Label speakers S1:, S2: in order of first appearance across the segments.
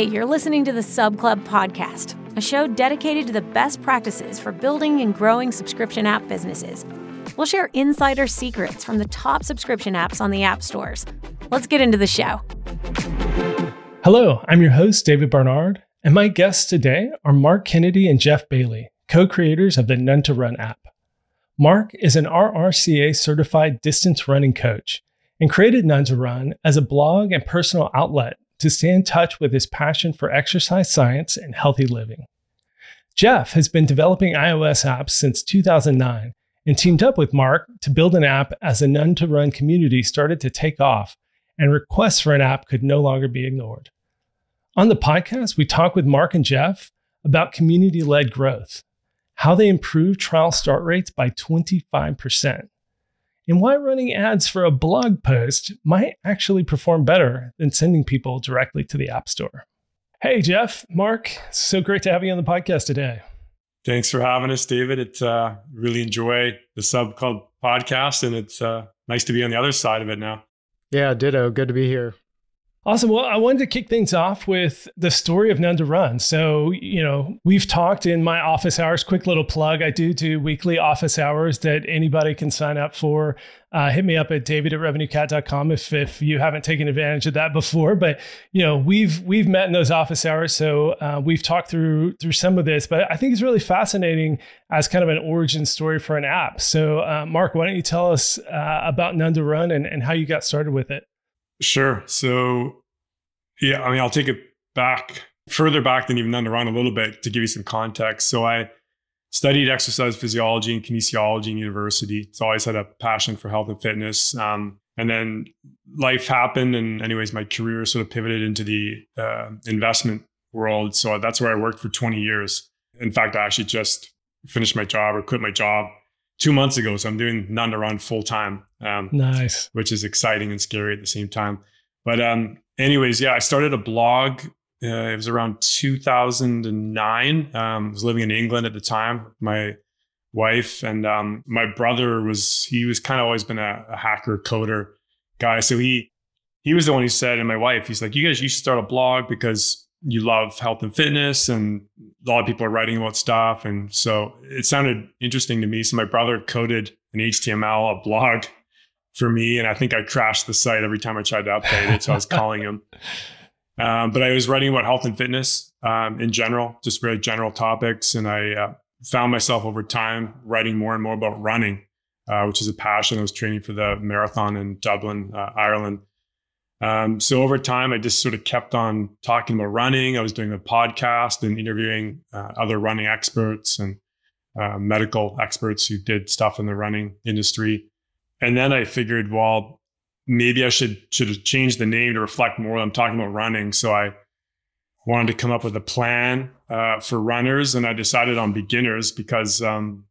S1: Hey, you're listening to the Sub Club podcast, a show dedicated to the best practices for building and growing subscription app businesses. We'll share insider secrets from the top subscription apps on the app stores. Let's get into the show.
S2: Hello, I'm your host, David Barnard, and my guests today are Mark Kennedy and Jeff Bailey, co creators of the None to Run app. Mark is an RRCA certified distance running coach and created None to Run as a blog and personal outlet to stay in touch with his passion for exercise science and healthy living. Jeff has been developing iOS apps since 2009 and teamed up with Mark to build an app as the None to Run community started to take off and requests for an app could no longer be ignored. On the podcast, we talk with Mark and Jeff about community led growth, how they improve trial start rates by 25%, and why running ads for a blog post might actually perform better than sending people directly to the App Store. Hey, Jeff, Mark, so great to have you on the podcast today.
S3: Thanks for having us, David. It's uh, really enjoy the Sub Club podcast, and it's uh, nice to be on the other side of it now.
S4: Yeah, ditto. Good to be here.
S2: Awesome. Well, I wanted to kick things off with the story of None to Run. So, you know, we've talked in my office hours, quick little plug. I do do weekly office hours that anybody can sign up for. Uh, hit me up at david at revenuecat.com if, if you haven't taken advantage of that before. But, you know, we've we've met in those office hours. So uh, we've talked through through some of this, but I think it's really fascinating as kind of an origin story for an app. So, uh, Mark, why don't you tell us uh, about None to Run and, and how you got started with it?
S3: Sure. So, yeah, I mean, I'll take it back further back than even run a little bit to give you some context. So, I studied exercise physiology and kinesiology in university. So, I always had a passion for health and fitness. Um, and then life happened, and anyways, my career sort of pivoted into the uh, investment world. So that's where I worked for 20 years. In fact, I actually just finished my job or quit my job two months ago. So I'm doing None to Run full time.
S2: Um, nice.
S3: Which is exciting and scary at the same time. But um, anyways, yeah, I started a blog. Uh, it was around 2009. Um, I was living in England at the time. My wife and um, my brother was he was kind of always been a, a, hacker coder guy. So he he was the one who said, and my wife, he's like, you guys, you should start a blog because you love health and fitness and a lot of people are writing about stuff. And so it sounded interesting to me. So my brother coded an html a blog for me and i think i crashed the site every time i tried to update it so i was calling him. Um, but i was writing about health and fitness um, in general just very general topics. And i uh, found myself over time writing more and more about running uh, which is a passion. I was training for the marathon in dublin uh, ireland um, so over time, I just sort of kept on talking about running. I was doing a podcast and interviewing uh, other running experts and uh, medical experts who did stuff in the running industry. And then I figured, well, maybe I should should have changed the name to reflect more. I'm talking about running, so I wanted to come up with a plan uh, for runners, and I decided on beginners because um,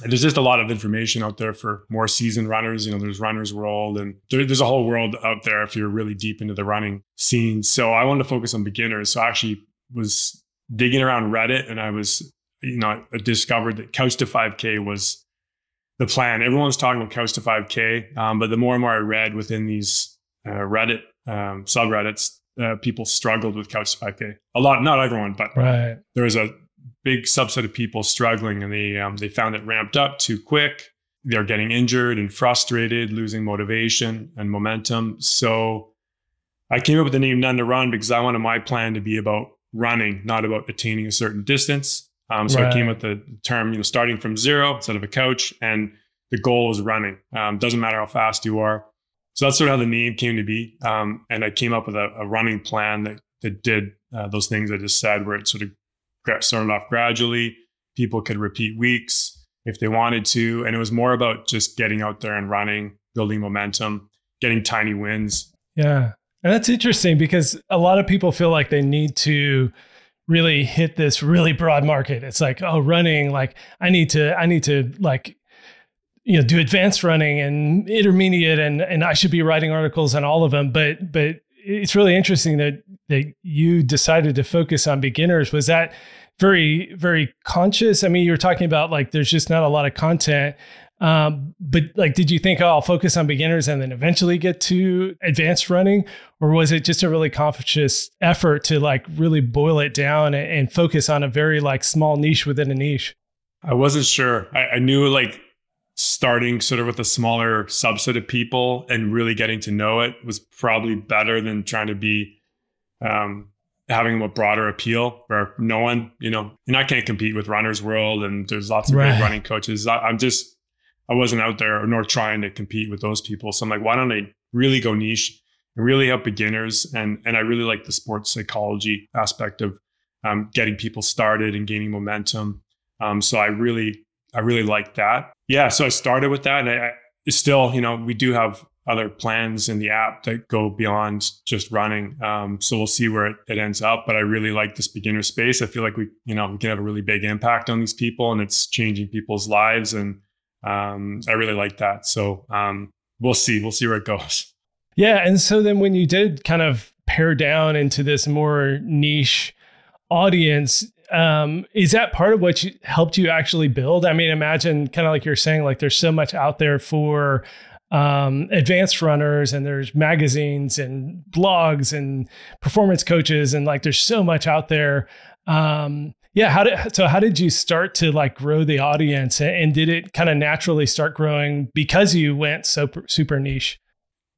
S3: there's just a lot of information out there for more seasoned runners. You know, there's Runner's World, and there, there's a whole world out there if you're really deep into the running scene. So I wanted to focus on beginners. So I actually was digging around Reddit, and I was, you know, I discovered that Couch to 5K was the plan. Everyone's talking about Couch to 5K, um, but the more and more I read within these uh, Reddit um, subreddits, uh, people struggled with Couch to 5K. A lot, not everyone, but
S2: right.
S3: there was a big subset of people struggling and they um, they found it ramped up too quick. They're getting injured and frustrated, losing motivation and momentum. So I came up with the name None to Run because I wanted my plan to be about running, not about attaining a certain distance. Um, so right. I came up with the term, you know, starting from zero instead of a couch, and the goal is running. Um, doesn't matter how fast you are. So that's sort of how the name came to be. Um, and I came up with a, a running plan that that did uh, those things I just said, where it sort of started off gradually. People could repeat weeks if they wanted to. And it was more about just getting out there and running, building momentum, getting tiny wins.
S2: Yeah. And that's interesting because a lot of people feel like they need to really hit this really broad market. It's like, oh, running, like I need to, I need to like, you know, do advanced running and intermediate and and I should be writing articles on all of them. But but it's really interesting that that you decided to focus on beginners. Was that very very conscious? I mean, you were talking about like there's just not a lot of content. Um, but like, did you think, oh, I'll focus on beginners and then eventually get to advanced running? Or was it just a really conscious effort to like really boil it down and, and focus on a very like small niche within a niche?
S3: I wasn't sure. I, I knew like starting sort of with a smaller subset of people and really getting to know it was probably better than trying to be um, having a broader appeal where no one, you know, and I can't compete with Runner's World and there's lots of right. great running coaches. I, I'm just, I wasn't out there nor trying to compete with those people. So I'm like, why don't I really go niche and really help beginners? And and I really like the sports psychology aspect of um, getting people started and gaining momentum. Um, so I really, I really like that. Yeah. So I started with that, and I, I still, you know, we do have other plans in the app that go beyond just running. Um, so we'll see where it, it, ends up. But I really like this beginner space. I feel like we, you know, we can have a really big impact on these people, and it's changing people's lives. And um, I really like that. So um, we'll see. We'll see where it goes.
S2: Yeah. And so then when you did kind of pare down into this more niche audience, um, is that part of what you, helped you actually build? I mean, imagine kind of like you're saying, like there's so much out there for um, advanced runners and there's magazines and blogs and performance coaches and like there's so much out there. Um, yeah how did so how did you start to like grow the audience? And did it kind of naturally start growing because you went so super niche?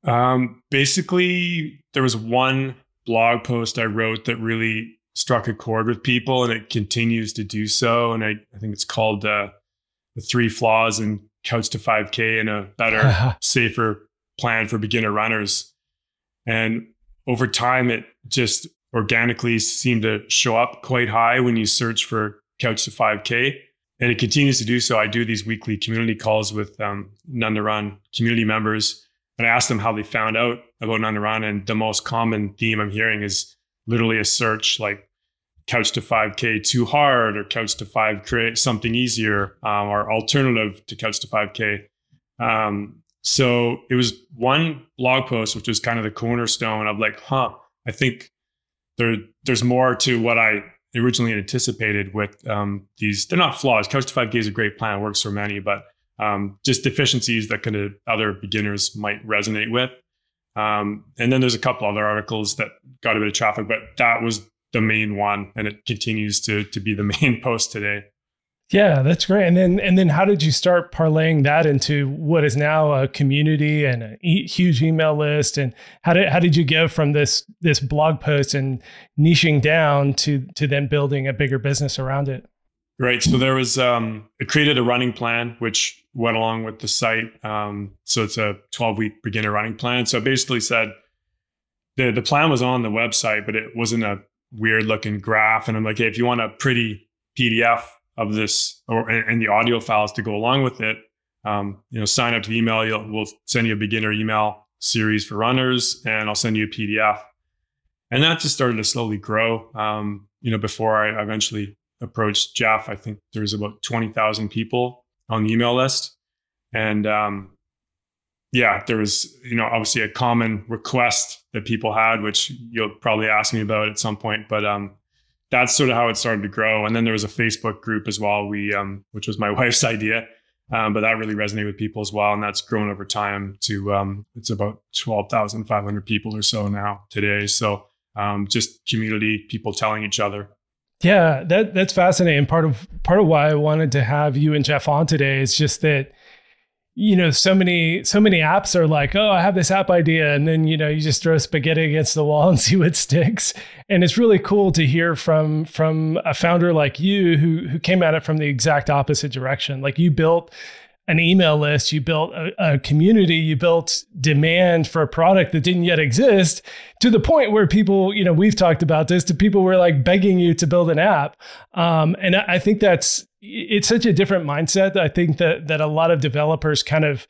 S3: Um, basically there was one blog post i wrote that really struck a chord with people and it continues to do so and i, I think it's called uh, the three flaws in Couch to 5K and a better, safer plan for beginner runners. And over time, it just organically seemed to show up quite high when you search for Couch to 5K. And it continues to do so. I do these weekly community calls with um, None to Run community members. And I ask them how they found out about None to Run. And the most common theme I'm hearing is literally a search like couch to 5k too hard or couch to 5 create something easier um, or alternative to couch to 5k um, so it was one blog post which was kind of the cornerstone of like huh i think there there's more to what i originally anticipated with um, these they're not flaws. Couch to 5k is a great plan works for many but um, just deficiencies that kind of other beginners might resonate with. Um, and then there's a couple other articles that got a bit of traffic but that was the main one and it continues to to be the main post today.
S2: Yeah that's great. And then and then how did you start parlaying that into what is now a community and a e- huge email list? And how did how did you go from this this blog post and niching down to to then building a bigger business around it?
S3: Right. So there was um it created a running plan which went along with the site. Um so it's a 12 week beginner running plan. So basically said the the plan was on the website but it wasn't a weird looking graph. And I'm like, hey, if you want a pretty PDF of this or and the audio files to go along with it, um, you know, sign up to email. You'll, we'll send you a beginner email series for runners, and I'll send you a PDF. And that just started to slowly grow. Um, you know, before I eventually approached Jeff, I think there's about twenty thousand people on the email list, and um, yeah, there was, you know, obviously a common request that people had, which you'll probably ask me about at some point. But um, that's sort of how it started to grow. And then there was a Facebook group as well, we um, which was my wife's idea. Um, but that really resonated with people as well. And that's grown over time to um, it's about 12,500 people or so now today. So um, just community, people telling each other.
S2: Yeah, that that's fascinating. Part of part of why I wanted to have you and Jeff on today is just that you know so many so many apps are like oh i have this app idea and then you know you just throw spaghetti against the wall and see what sticks and it's really cool to hear from from a founder like you who who came at it from the exact opposite direction like you built an email list, you built a, a, community, you built demand for a product that didn't yet exist to the point where people, you know, we've talked about this to people were like begging you to build an app. Um, and I think that's, it's such a different mindset. I think that, that a lot of developers kind of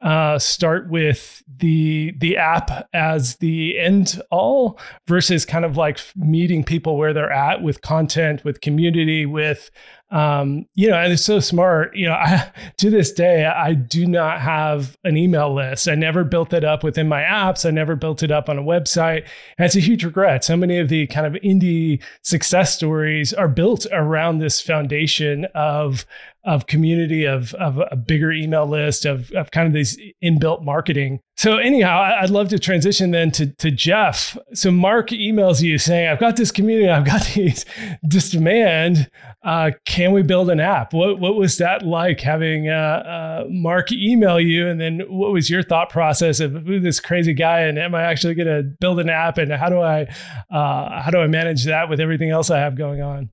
S2: uh, start with the the app as the end all versus kind of like meeting people where they're at with content with community with um, you know, and it's so smart. You know, I, to this day, I do not have an email list. I never built it up within my apps. I never built it up on a website. And it's a huge regret. So many of the kind of indie success stories are built around this foundation of of community of of a bigger email list of of kind of these inbuilt marketing. So anyhow, I'd love to transition then to to Jeff. So Mark emails you saying, "I've got this community, I've got these this demand. Uh, can we build an app?" What what was that like having uh, uh, Mark email you, and then what was your thought process of this crazy guy, and am I actually going to build an app, and how do I uh, how do I manage that with everything else I have going on?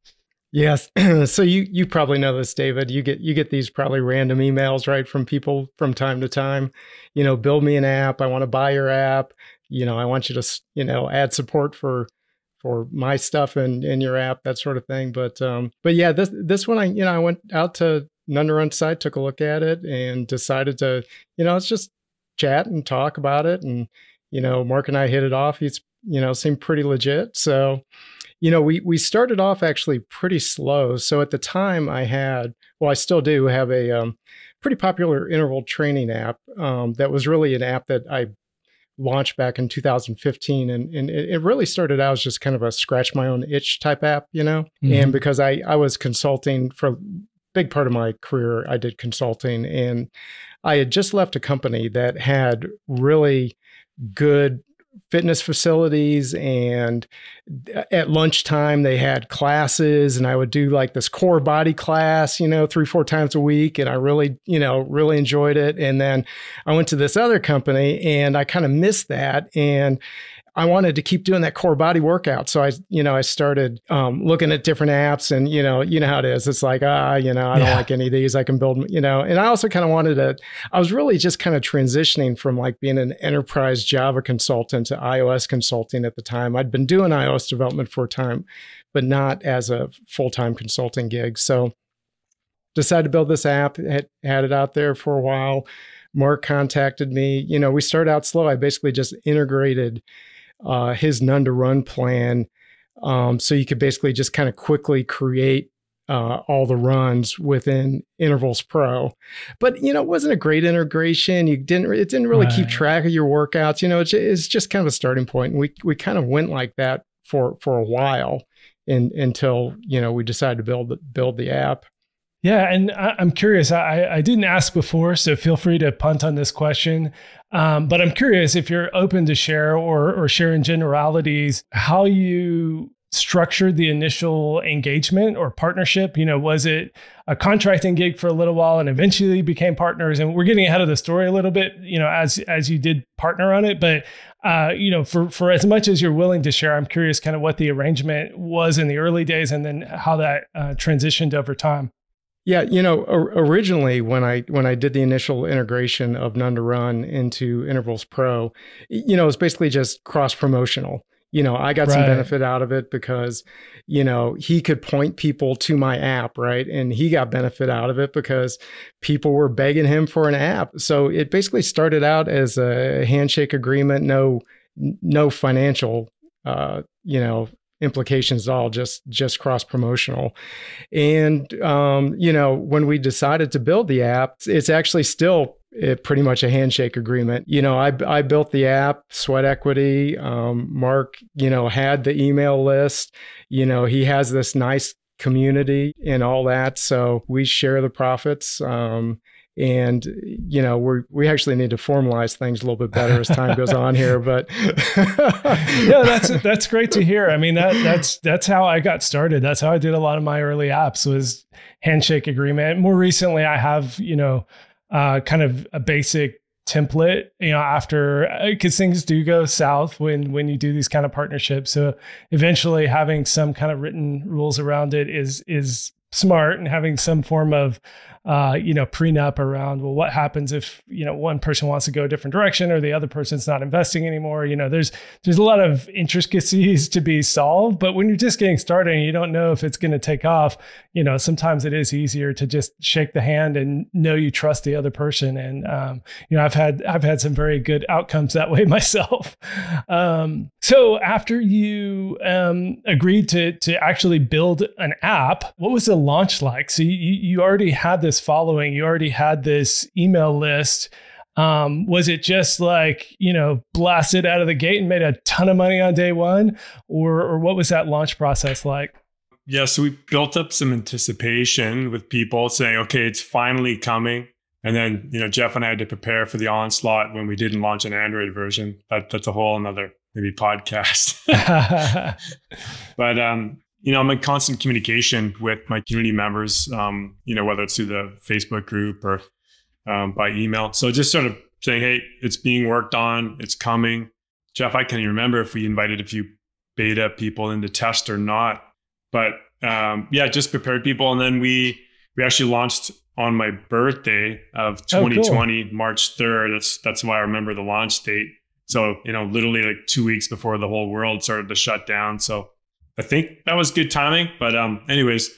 S4: Yes. so you you probably know this, David. You get you get these probably random emails, right, from people from time to time. You know, build me an app. I want to buy your app. You know, I want you to you know add support for for my stuff in in your app, that sort of thing. But um, but yeah, this this one I you know I went out to None site, took a look at it, and decided to you know let's just chat and talk about it. And you know, Mark and I hit it off. He's you know seemed pretty legit. So you know, we we started off actually pretty slow. So at the time, I had, well, I still do have a um, pretty popular interval training app um, that was really an app that I launched back in 2015, and and it, really started out as just kind of a scratch my own itch type app, you know. Mm-hmm. And because I I was consulting for a big part of my career, I did consulting, and I had just left a company that had really good fitness facilities and at lunchtime they had classes and I would do like this core body class, you know, three, four times a week. And I really, you know, really enjoyed it. And then I went to this other company and I kind of missed that. And I wanted to keep doing that core body workout. So I, you know, I started um, looking at different apps and, you know, you know how it is. It's like, ah, you know, I don't yeah. like any of these. I can build, you know, and I also kind of wanted to, I was really just kind of transitioning from like being an enterprise Java consultant to iOS consulting at the time. I'd been doing iOS development for a time, but not as a full-time consulting gig. So decided to build this app, had, had it out there for a while. Mark contacted me. You know, we started out slow. I basically just integrated uh, his none to run plan. Um, so you could basically just kind of quickly create uh, all the runs within Intervals Pro. But you know, it wasn't a great integration. You didn't. It didn't really right. keep track of your workouts. You know, it's, it's just kind of a starting point. And we we kind of went like that for for a while, in, until you know we decided to build build the app.
S2: Yeah, and I, am curious. I, I didn't ask before, so feel free to punt on this question. Um, but I'm curious if you're open to share or or share in generalities how you structured the initial engagement or partnership. You know, was it a contracting gig for a little while and eventually became partners? And we're getting ahead of the story a little bit. You know, as as you did partner on it, but uh, you know, for for as much as you're willing to share, I'm curious kind of what the arrangement was in the early days and then how that uh, transitioned over time.
S4: Yeah, you know, originally when I when I did the initial integration of None to Run into Intervals Pro, you know, it's basically just cross promotional. You know, I got right. some benefit out of it because, you know, he could point people to my app, right? And he got benefit out of it because people were begging him for an app. So it basically started out as a handshake agreement, no no financial uh, you know, implications at all just just cross promotional and um, you know when we decided to build the app it's actually still it, eh, pretty much a handshake agreement. You know i, I built the app sweat equity um, mark you know had the email list. You know he has this nice community and all that so we share the profits um, and you know we we actually need to formalize things a little bit better as time goes on here but
S2: yeah that's that's great to hear. I mean that that's that's how i got started. That's how i did a lot of my early apps was handshake agreement. More recently i have you know uh, kind of a basic template you know after because uh, things do go south when when you do these kind of partnerships. So eventually having some kind of written rules around it is is smart and having some form of uh, you know, prenup around, well, what happens if, you know, one person wants to go a different direction or the other person's not investing anymore? You know, there's there's a lot of intricacies to be solved. But when you're just getting started and you don't know if it's going to take off, you know, sometimes it is easier to just shake the hand and know you trust the other person. And um, you know, I've had I've had some very good outcomes that way myself. Um, so after you um, agreed to to actually build an app, what was the launch like? So you you already had this following, you already had this email list. Um, was it just like you know blasted out of the gate and made a ton of money on day one, or or what was that launch process like?
S3: yeah, so we built up some anticipation with people saying, okay, it's finally coming. And then, you know, Jeff and I had to prepare for the onslaught when we didn't launch an Android version. That, that's a whole another maybe podcast. but um, you know, I'm in constant communication with my community members. Um, you know, whether it's through the Facebook group or um, by email. So just sort of saying, hey, it's being worked on, it's coming. Jeff, I can't even remember if we invited a few beta people into test or not, but um, yeah, just prepared people, and then we we actually launched on my birthday of 2020, oh, cool. March 3rd. That's that's why I remember the launch date. So, you know, literally like two weeks before the whole world started to shut down. So I think that was good timing. But um, anyways,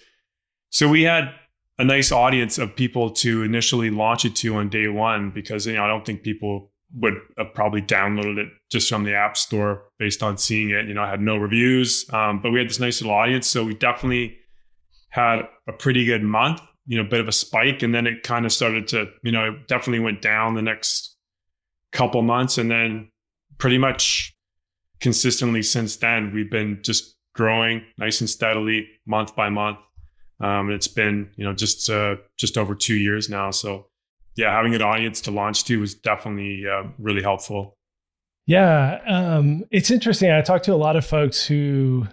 S3: so we had a nice audience of people to initially launch it to on day one because you know I don't think people would have probably downloaded it just from the app store based on seeing it. You know, I had no reviews, um, but we had this nice little audience, so we definitely had a pretty good month. You know, a bit of a spike, and then it kind of started to, you know, it definitely went down the next couple months, and then pretty much consistently since then, we've been just growing nice and steadily month by month. Um, it's been, you know, just uh, just over two years now. So, yeah, having an audience to launch to was definitely uh, really helpful.
S2: Yeah, um, it's interesting. I talked to a lot of folks who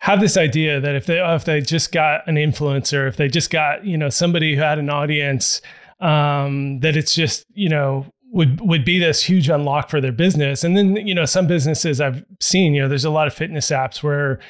S2: have this idea that if they if they just got an influencer, if they just got you know somebody who had an audience, um, that it's just you know would would be this huge unlock for their business. And then you know some businesses I've seen, you know, there's a lot of fitness apps where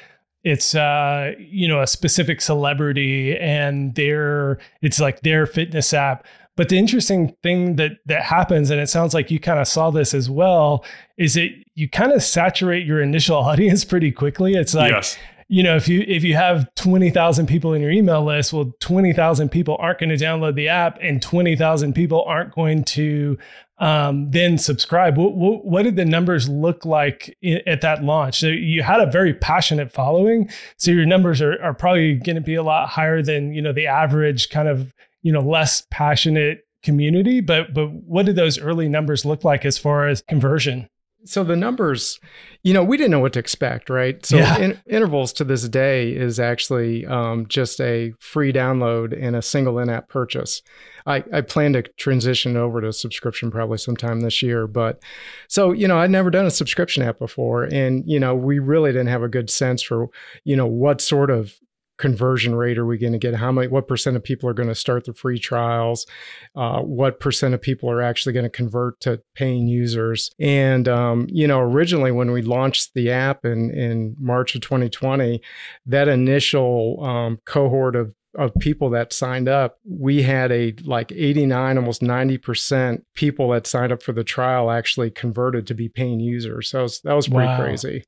S2: it's uh you know a specific celebrity and their it's like their fitness app. But the interesting thing that that happens and it sounds like you kind of saw this as well is that you kind of saturate your initial audience pretty quickly. It's like yes. you know, if you if you have 20,000 people in your email list, well 20,000 people aren't going to download the app and 20,000 people aren't going to um, then subscribe. What, what, what, did the numbers look like at that launch? So you had a very passionate following, so your numbers are, are probably going to be a lot higher than you know the average kind of you know less passionate community. But but what did those early numbers look like as far as conversion?
S4: So the numbers you know we didn't know what to expect right so yeah. in, intervals to this day is actually um, just a free download and a single in-app purchase I, I plan to transition over to subscription probably sometime this year but so you know i'd never done a subscription app before and you know we really didn't have a good sense for you know what sort of conversion rate are we going to get? How many, what percent of people are going to start the free trials? Uh, what percent of people are actually going to convert to paying users? And, um, you know, originally when we launched the app in, in March of 2020, that initial um, cohort of of people that signed up, we had a like 89, almost 90% people that signed up for the trial actually converted to be paying users. So that was, that was pretty wow. crazy.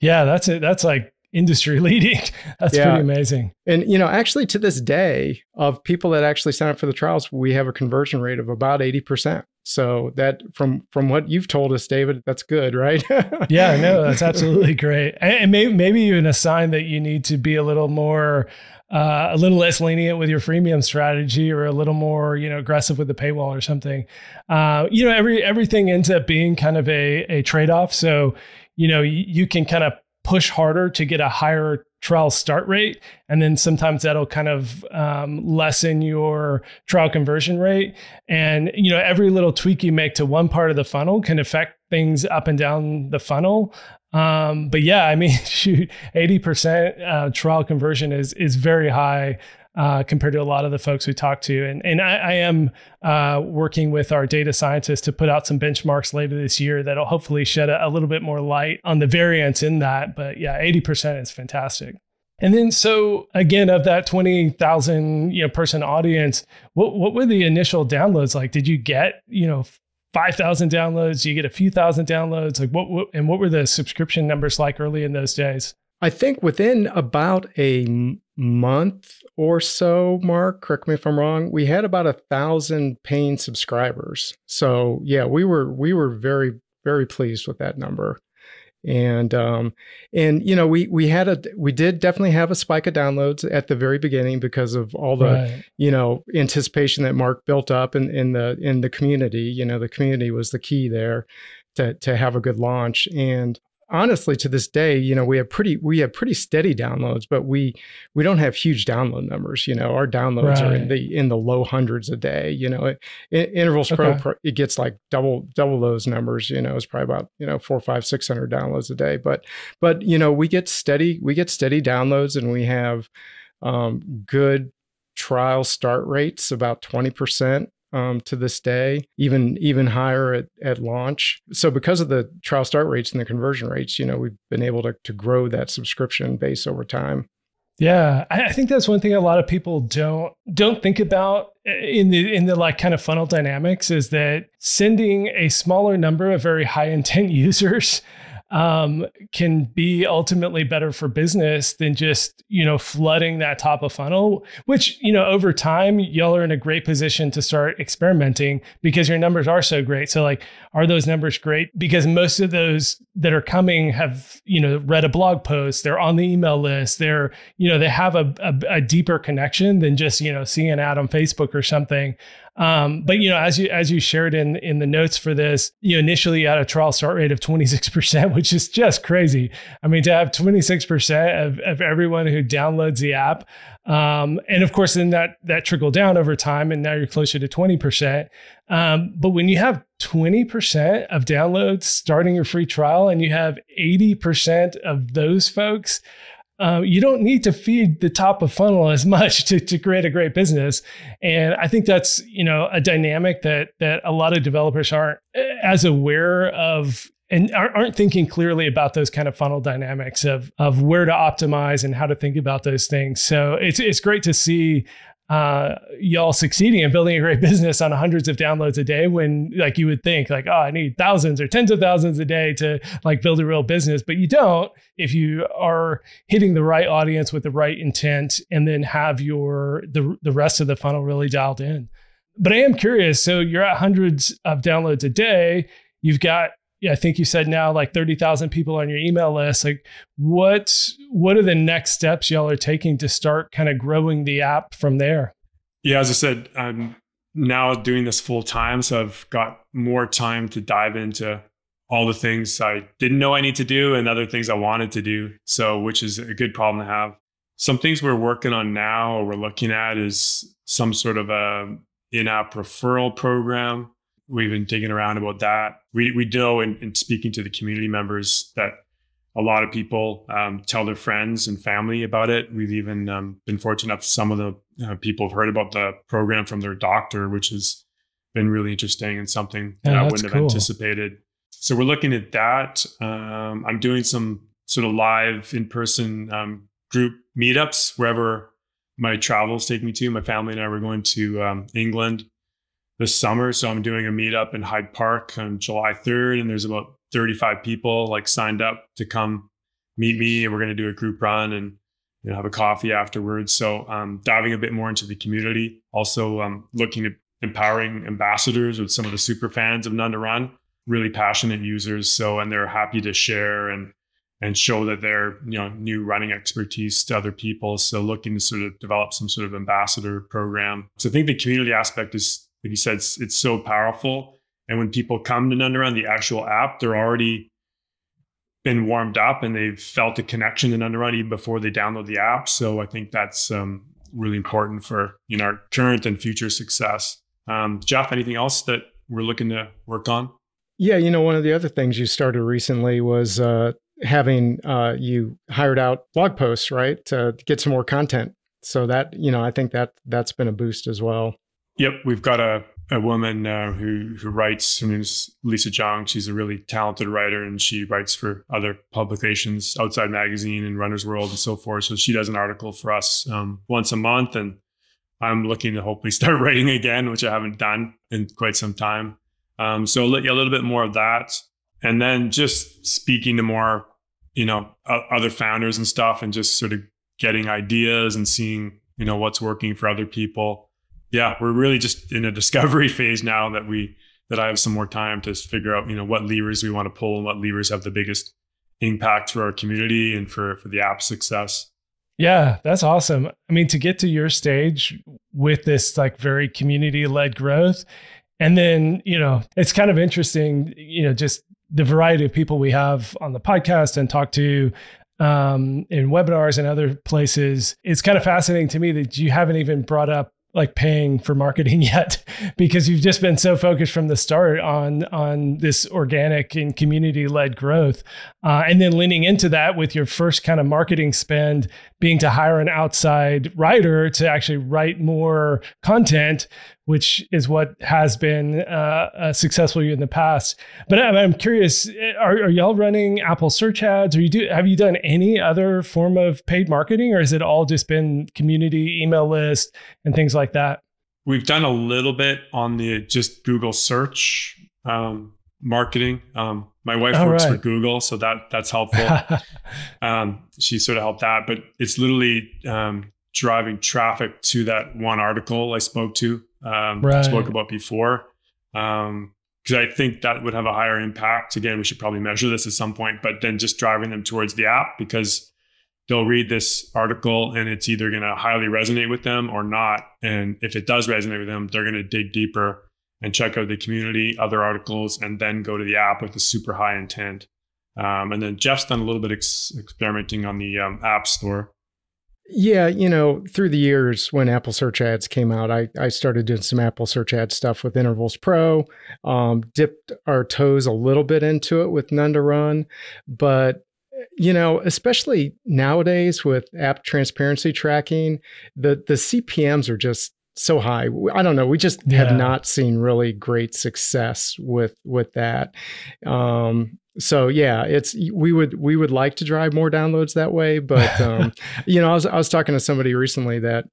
S2: Yeah, that's it. That's like industry leading. That's yeah. pretty amazing.
S4: And you know, actually to this day, of people that actually sign up for the trials, we have a conversion rate of about 80%. So that from from what you've told us, David, that's good, right?
S2: yeah, no, that's absolutely great. And maybe maybe even a sign that you need to be a little more uh, a little less lenient with your freemium strategy or a little more you know aggressive with the paywall or something uh, you know every everything ends up being kind of a, a trade-off so you know you, you can kind of push harder to get a higher trial start rate. And then sometimes that'll kind of um, lessen your trial conversion rate. And, you know, every little tweak you make to one part of the funnel can affect things up and down the funnel. Um, but yeah, I mean, shoot, 80% uh, trial conversion is, is very high uh, compared to a lot of the folks we talk to. And, and I, I am uh, working with our data scientists to put out some benchmarks later this year that'll hopefully shed a, a little bit more light on the variance in that. But yeah, 80% is fantastic. And then, so again, of that 20,000 you know, person audience, what, what were the initial downloads like? Did you get, you know, 5,000 downloads? You get a few thousand downloads? Like what, what, and what were the subscription numbers like early in those days?
S4: I think within about a month or so, Mark, correct me if I'm wrong, we had about a thousand paying subscribers. So yeah, we were we were very very pleased with that number. And um, and you know we we had a we did definitely have a spike of downloads at the very beginning because of all the right. you know anticipation that Mark built up in, in the in the community. You know the community was the key there to to have a good launch. And honestly to this day you know we have pretty we have pretty steady downloads but we we don't have huge download numbers you know our downloads right. are in the in the low hundreds a day you know it, intervals okay. pro it gets like double double those numbers you know it's probably about you know four five six hundred downloads a day but but you know we get steady we get steady downloads and we have um, good trial start rates about 20% um, to this day, even even higher at, at launch. So because of the trial start rates and the conversion rates, you know, we've been able to to grow that subscription base over time.
S2: Yeah, I think that's one thing a lot of people don't don't think about in the in the like kind of funnel dynamics is that sending a smaller number of very high intent users um, can be ultimately better for business than just you know flooding that top of funnel which you know over time y'all are in a great position to start experimenting because your numbers are so great. So like are those numbers great? Because most of those that are coming have you know read a blog post they're on the email list they're you know they have a, a, a deeper connection than just you know seeing an ad on facebook or something um, but you know, as you as you shared in in the notes for this, you initially had a trial start rate of 26%, which is just crazy. I mean, to have 26% of, of everyone who downloads the app. Um, and of course, then that that trickled down over time, and now you're closer to 20%. Um, but when you have 20% of downloads starting your free trial and you have 80% of those folks uh, you don't need to feed the top of funnel as much to, to create a great business. And I think that's, you know, a dynamic that that a lot of developers aren't uh, as aware of and aren't thinking clearly about those kind of funnel dynamics of of where to optimize and how to think about those things. So it's it's great to see uh, y'all succeeding and building a great business on hundreds of downloads a day when like you would think like oh i need thousands or tens of thousands a day to like build a real business. But you don't if you are hitting the right audience with the right intent and then have your the, the rest of the funnel really dialed in. But i am curious so you're at hundreds of downloads a day. You've got yeah, I think you said now like 30,000 people on your email list. Like what what are the next steps y'all are taking to start kind of growing the app from there?
S3: Yeah, as I said, I'm now doing this full time, so I've got more time to dive into all the things I didn't know I need to do and other things I wanted to do. So, which is a good problem to have. Some things we're working on now or we're looking at is some sort of a in-app referral program we've been digging around about that. We we know in, in speaking to the community members that a lot of people um, tell their friends and family about it. We've even um, been fortunate enough some of the uh, people have heard about the program from their doctor, which has been really interesting and something that I wouldn't cool. have anticipated. So we're looking at that. Um, I'm doing some sort of live in person um, group meetups wherever my travels take me to. My family and I were going to um, England this summer. So I'm doing a meetup in Hyde Park on July 3rd, and there's about 35 people like signed up to come meet me, and we're going to do a group run and you know, have a coffee afterwards. So um, diving a bit more into the community, also um, looking at empowering ambassadors with some of the super fans of None to Run, really passionate users. So and they're happy to share and and show that they're you know new running expertise to other people. So looking to sort of develop some sort of ambassador program. So I think the community aspect is like you said, it's, it's so powerful. And when people come to to Run, the actual app, they're already been warmed up and they've felt a connection to None even before they download the app. So I think that's um, really important for you know our current and future success. Um, Jeff, anything else that we're looking to work on?
S4: Yeah, you know, one of the other things you started recently was uh, having uh, you hired out blog posts, right, to get some more content. So that you know, I think that that's been a boost as well.
S3: Yep, we've got a, a woman uh, who who writes. Her name is Lisa Zhang. She's a really talented writer, and she writes for other publications, Outside Magazine and Runner's World, and so forth. So she does an article for us um, once a month, and I'm looking to hopefully start writing again, which I haven't done in quite some time. Um, so a little bit more of that, and then just speaking to more, you know, other founders and stuff, and just sort of getting ideas and seeing, you know, what's working for other people yeah, we're really just in a discovery phase now that we that I have some more time to figure out, you know, what levers we want to pull and what levers have the biggest impact for our community and for for the app success.
S2: Yeah, that's awesome. I mean, to get to your stage with this like very community led growth, and then you know, it's kind of interesting, you know, just the variety of people we have on the podcast and talk to um, in webinars and other places, it's kind of fascinating to me that you haven't even brought up like paying for marketing yet because you've just been so focused from the start on on this organic and community led growth uh, and then leaning into that with your first kind of marketing spend being to hire an outside writer to actually write more content which is what has been uh, uh, successful in the past. But I'm, curious, are, are, y'all running Apple search ads? Or you do have you done any other form of paid marketing, or has it all just been community email list and things like that?
S3: We've done a little bit on the just Google search um, marketing. Um, my wife all works right. for Google, so that that's helpful. um, she sort of helped that, but it's literally um, driving traffic to that one article I spoke to um, right. spoke about before. Um, because I think that would have a higher impact. Again, we should probably measure this at some point, but then just driving them towards the app because they'll read this article and it's either going to highly resonate with them or not. And if it does resonate with them, they're going to dig deeper and check out the community, other articles, and then go to the app with a super high intent. Um, and then Jeff's done a little bit ex- experimenting on the um, App Store.
S4: Yeah, you know, through the years when Apple Search Ads came out, I, I started doing some Apple Search Ad stuff with Intervals Pro, um, dipped our toes a little bit into it with None to Run. But, you know, especially nowadays with app transparency tracking, the, the CPMs are just so high. I don't know. We just yeah. have not seen really great success with with that. Um, so yeah, it's we would we would like to drive more downloads that way, but um, you know, I was I was talking to somebody recently that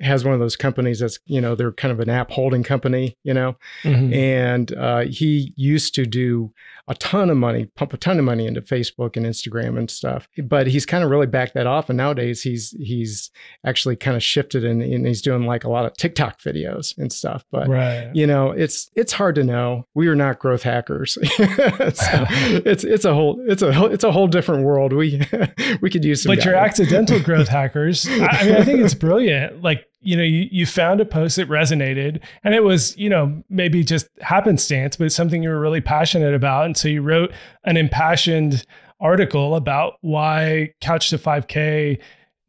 S4: has one of those companies that's you know they're kind of an app holding company you know mm-hmm. and uh, he used to do a ton of money pump a ton of money into facebook and instagram and stuff. But he's kind of really backed that off and nowadays he's he's actually kind of shifted and, and he's doing like a lot of tiktok videos and stuff. But right. you know it's it's hard to know. We are not growth hackers. So it's it's a whole it's a it's a whole different world. We we could use some
S2: but
S4: guidance.
S2: you're accidental growth hackers. I mean i think it's brilliant. Like you know, you, you found a post that resonated and it was, you know, maybe just happenstance, but something you were really passionate about. And so you wrote an impassioned article about why Couch to 5K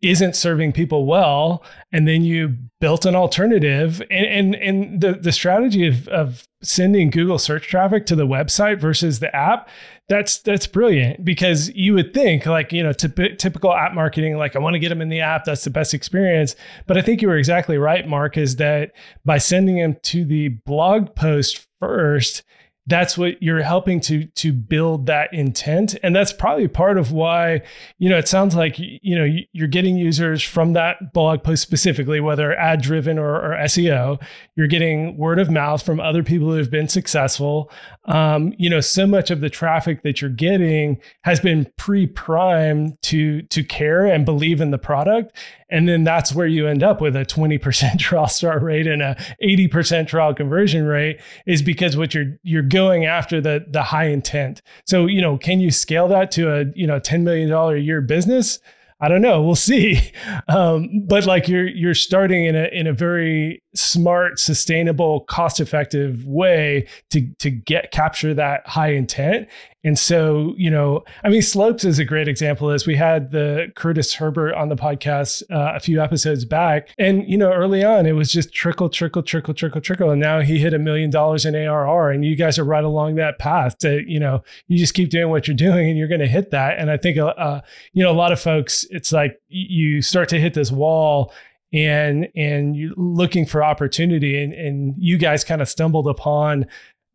S2: isn't serving people well and then you built an alternative. And and, and the, the strategy of, of sending google search traffic to the website versus the app that's that's brilliant. Because you would think like you know typ- typical app marketing like i want to get them in the app that's the best experience. But i think you were exactly right mark is that by sending them to the blog post first that's what you're helping to to build that intent. And that's probably part of why you know it sounds like you know you're getting users from that blog post specifically whether ad driven or, or, seo you're getting word of mouth from other people who have been successful. Um, you know so much of the traffic that you're getting has been pre-primed to to care and believe in the product. And then that's where you end up with a 20% trial start rate and a 80% trial conversion rate is because what you're you're going after the the high intent. So, you know, can you scale that to a, you know, $10 million a year business? I don't know. We'll see. Um, but like you're you're starting in a in a very smart, sustainable, cost effective way to to get capture that high intent. And so, you know, I mean, Slopes is a great example. As we had the Curtis Herbert on the podcast uh, a few episodes back, and you know, early on it was just trickle, trickle, trickle, trickle, trickle, and now he hit a million dollars in ARR, and you guys are right along that path. To you know, you just keep doing what you're doing, and you're going to hit that. And I think, uh, uh, you know, a lot of folks, it's like you start to hit this wall and and looking for opportunity and, and you guys kind of stumbled upon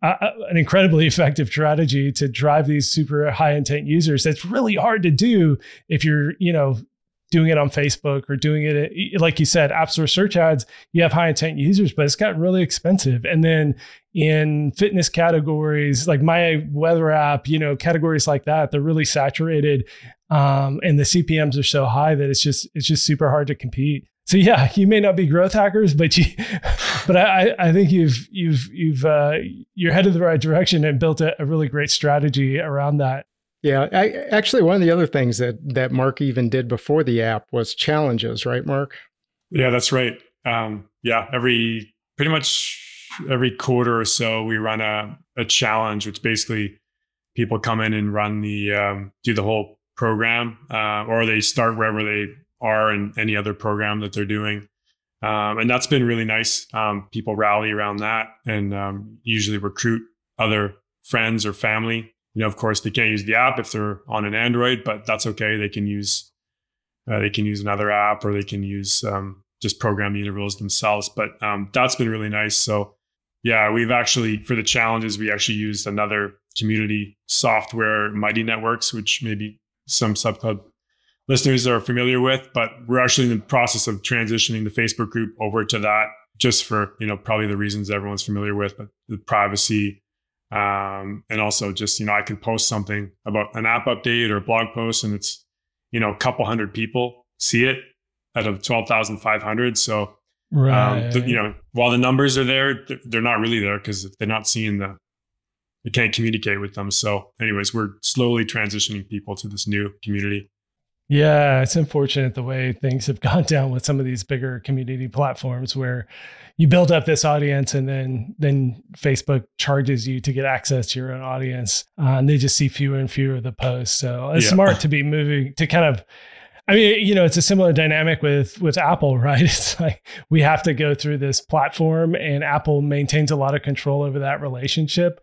S2: an incredibly effective strategy to drive these super high intent users. That's really hard to do if you're you know doing it on facebook or doing it like you said app store search ads you have high intent users but it's gotten really expensive. And then in fitness categories like my weather app you know categories like that they're really saturated um, and the cpms are so high that it's just it's just super hard to compete so yeah, you may not be growth hackers, but you, but I, I think you've you've you've uh, you're headed the right direction and built a, a really great strategy around that.
S4: Yeah, I, actually, one of the other things that that Mark even did before the app was challenges, right, Mark?
S3: Yeah, that's right. Um, yeah, every pretty much every quarter or so, we run a a challenge, which basically people come in and run the um, do the whole program, uh, or they start wherever they are in any other program that they're doing. Um, and that's been really nice. Um, people rally around that and um, usually recruit other friends or family. You know, of course, they can't use the app if they're on an Android, but that's okay. They can use uh, they can use another app or they can use um, just program the intervals themselves. But um, that's been really nice. So yeah, we've actually for the challenges we actually used another community software, Mighty Networks, which maybe some subclub listeners are familiar with, but we're actually in the process of transitioning the Facebook group over to that just for, you know, probably the reasons everyone's familiar with, but the privacy. Um, and also just, you know, I can post something about an app update or a blog post and it's, you know, a couple hundred people see it out of 12,500. So, right. um, the, you know, while the numbers are there, they're not really there because they're not seeing the, they can't communicate with them. So anyways, we're slowly transitioning people to this new community.
S2: Yeah, it's unfortunate the way things have gone down with some of these bigger community platforms where you build up this audience and then then Facebook charges you to get access to your own audience, uh, and they just see fewer and fewer of the posts. So it's yeah. smart to be moving to kind of. I mean, you know, it's a similar dynamic with with Apple, right? It's like we have to go through this platform, and Apple maintains a lot of control over that relationship.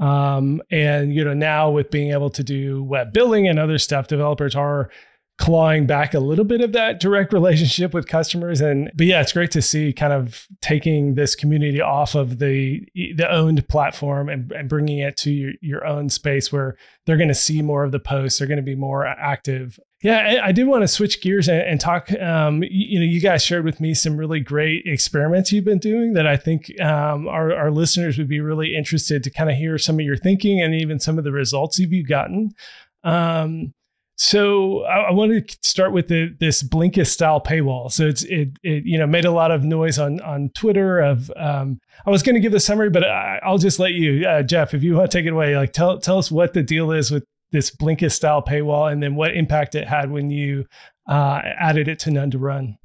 S2: Um, and you know, now with being able to do web billing and other stuff, developers are clawing back a little bit of that direct relationship with customers. And but yeah it's great to see kind of taking this community off of the the owned platform and, and bringing it to your, your own space where they're going to see more of the posts they're going to be more active. Yeah i, I did want to switch gears and, and talk um, you, you, know you guys shared with me some really great experiments you've been doing that i think um, our, our listeners would be really interested to kind of hear some of your thinking and even some of the results you've gotten. Um, so I, I want to start with the, this Blinkist style paywall. So it's it, it you know made a lot of noise on on Twitter. Of um, I was going to give the summary, but I, will just let you, uh, Jeff, if you want to take it away. Like tell tell us what the deal is with this Blinkist style paywall, and then what impact it had when you uh, added it to None to Run.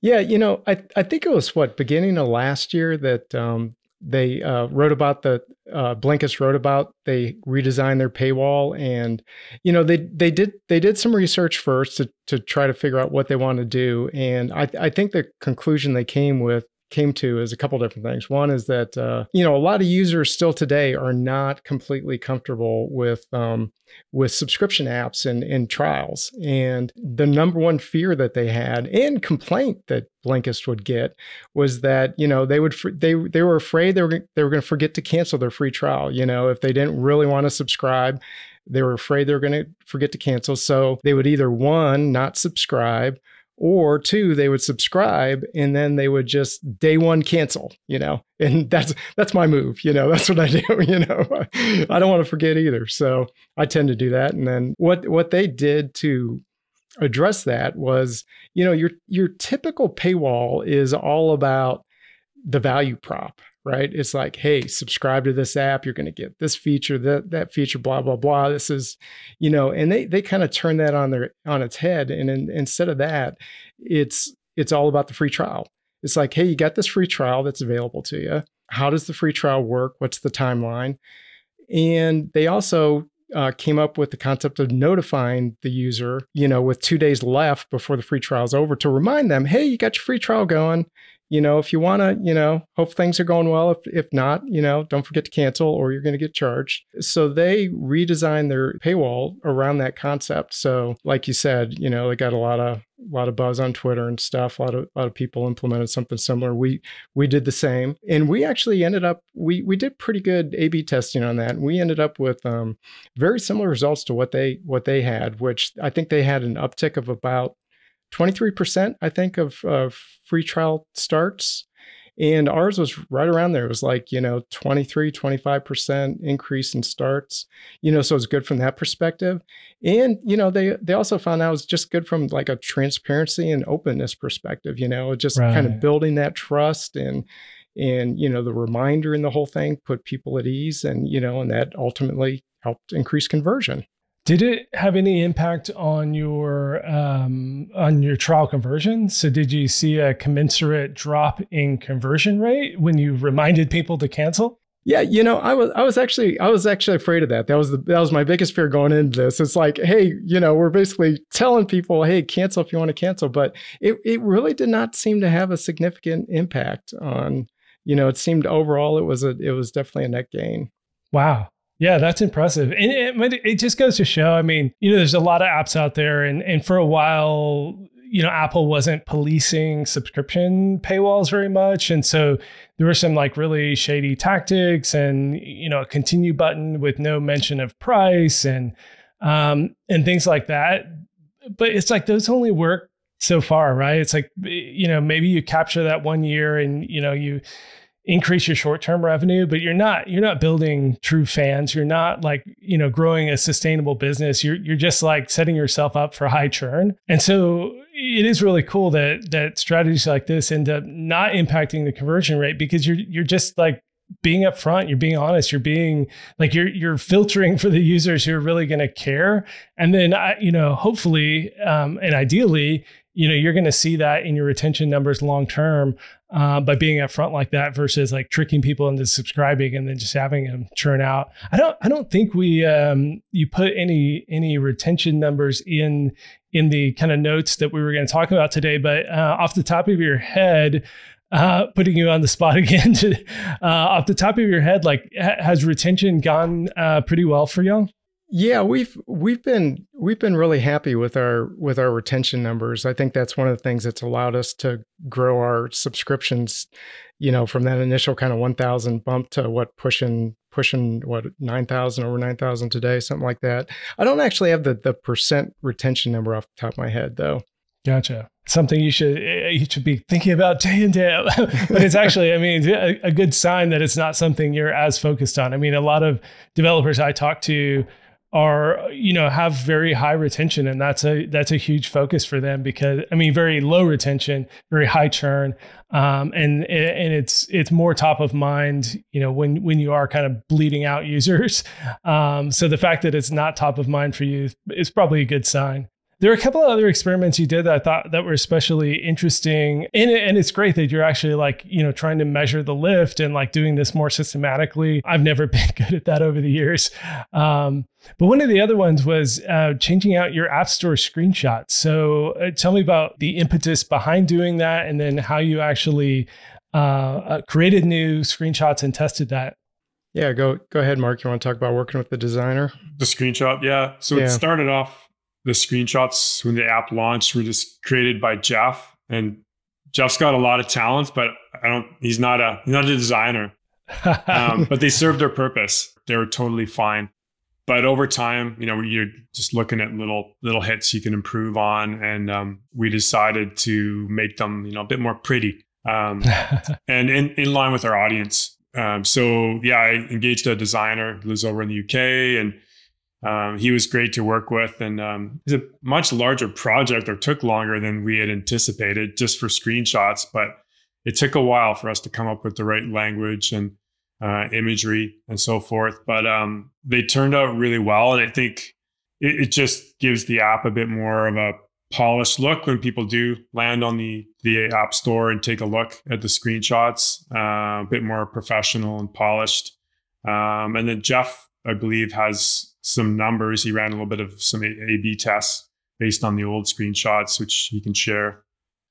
S4: Yeah, you know, I I think it was what beginning of last year that um, they uh, wrote about the uh, Blinkist wrote about they redesigned their paywall and you know they they did they did some research first to to try to figure out what they want to do. And I I think the conclusion they came with came to is a couple different things. One is that uh, you know a lot of users still today are not completely comfortable with um, with subscription apps and, and trials. And the number one fear that they had and complaint that Blinkist would get was that you know they would they they were afraid they were they were going to forget to cancel their free trial. You know if they didn't really want to subscribe. They were afraid they were going to forget to cancel. So they would either one, not subscribe, or two they would subscribe and then they would just day one cancel you know? And that's that's my move you know? That's what i do you know? I don't want to forget either. So i tend to do that and then what what they did to address that was you know your your typical paywall is all about the value prop right? It's like, hey, subscribe to this app, you're going to get this feature, that that feature, blah blah blah. This is, you know, and they they kind of turn that on their on its head, and in, instead of that, it's it's all about the free trial. It's like, hey, you got this free trial that's available to you. How does the free trial work? What's the timeline? And they also uh, came up with the concept of notifying the user, you know, with two days left before the free trial is over to remind them, hey, you got your free trial going you know, if you want to, you know, hope things are going well. If, if not, you know, don't forget to cancel or you're going to get charged. So they redesigned their paywall around that concept. So, like you said, you know, they got a lot of a lot of buzz on Twitter and stuff. A lot of a lot of people implemented something similar. We we did the same, and we actually ended up we we did pretty good A/B testing on that. And we ended up with um, very similar results to what they what they had, which I think they had an uptick of about 23%, I think, of, of free trial starts. And ours was right around there. It was like, you know, 23, 25% increase in starts, you know, so it's good from that perspective. And, you know, they, they also found out it was just good from like a transparency and openness perspective, you know, just right. kind of building that trust and, and, you know, the reminder in the whole thing put people at ease and, you know, and that ultimately helped increase conversion.
S2: Did it have any impact on your um, on your trial conversion? So did you see a commensurate drop in conversion rate when you reminded people to cancel?
S4: Yeah, you know, I was I was actually I was actually afraid of that. That was the that was my biggest fear going into this. It's like, hey, you know, we're basically telling people, hey, cancel if you want to cancel, but it it really did not seem to have a significant impact on, you know, it seemed overall it was a it was definitely a net gain.
S2: Wow. Yeah, that's impressive. And it, it just goes to show, I mean, you know, there's a lot of apps out there and and for a while you know, Apple wasn't policing subscription paywalls very much. And so there were some like really shady tactics and, you know, a continue button with no mention of price and, um, and things like that. But it's like those only work so far, right? It's like, you know, maybe you capture that one year and, you know, you, increase your short-term revenue but you're not you're not building true fans. You're not like you know growing a sustainable business. You're you're just like setting yourself up for high churn. And so it is really cool that that strategies like this end up not impacting the conversion rate because you're you're just like being upfront, you're being honest, you're being like you're you're filtering for the users who are really going to care, and then I, you know hopefully um, and ideally you know you're going to see that in your retention numbers long term uh, by being upfront like that versus like tricking people into subscribing and then just having them churn out. I don't I don't think we um, you put any any retention numbers in in the kind of notes that we were going to talk about today, but uh, off the top of your head. Uh, putting you on the spot again to, uh, off the top of your head, like ha- has retention gone uh, pretty well for y'all?
S4: Yeah, we've we've been we've been really happy with our with our retention numbers. I think that's one of the things that's allowed us to grow our subscriptions, you know, from that initial kind of 1000 bump to what pushing pushing what 9000 over 9000 today, something like that. I don't actually have the the percent retention number off the top of my head though.
S2: Gotcha. Something you should you should be thinking about day in day out. but it's actually, I mean, a, a good sign that it's not something you're as focused on. I mean, a lot of developers I talk to are you know have very high retention and that's a that's a huge focus for them because i mean very low retention very high churn um, and and it's it's more top of mind you know when when you are kind of bleeding out users. Um, so the fact that it's not top of mind for you is probably a good sign there are a couple of other experiments you did that I thought that were especially interesting. And, and it's great that you're actually like, you know, trying to measure the lift and like doing this more systematically. I've never been good at that over the years. Um, but one of the other ones was uh, changing out your App Store screenshots. So uh, tell me about the impetus behind doing that and then how you actually uh, uh created new screenshots and tested that.
S4: Yeah, go go ahead, Mark. You want to talk about working with the designer?
S3: The screenshot, yeah. So yeah. it started off the screenshots when the app launched were just created by Jeff. And Jeff's got a lot of talent, but I don't. He's not a he's not a designer. um, but they served their purpose. They were totally fine. But over time, you know, you're just looking at little little hits you can improve on, and um, we decided to make them, you know, a bit more pretty um, and in, in line with our audience. Um, so yeah, I engaged a designer who lives over in the UK, and um, he was great to work with, and um, it's a much larger project or took longer than we had anticipated just for screenshots. But it took a while for us to come up with the right language and uh, imagery and so forth. But um, they turned out really well, and I think it, it, just gives the app a bit more of a polished look when people do land on the the app store and take a look at the screenshots. Uh, a bit more professional and polished. Um, and then Jeff, I believe, has some numbers. He ran a little bit of some A B tests based on the old screenshots, which he can share.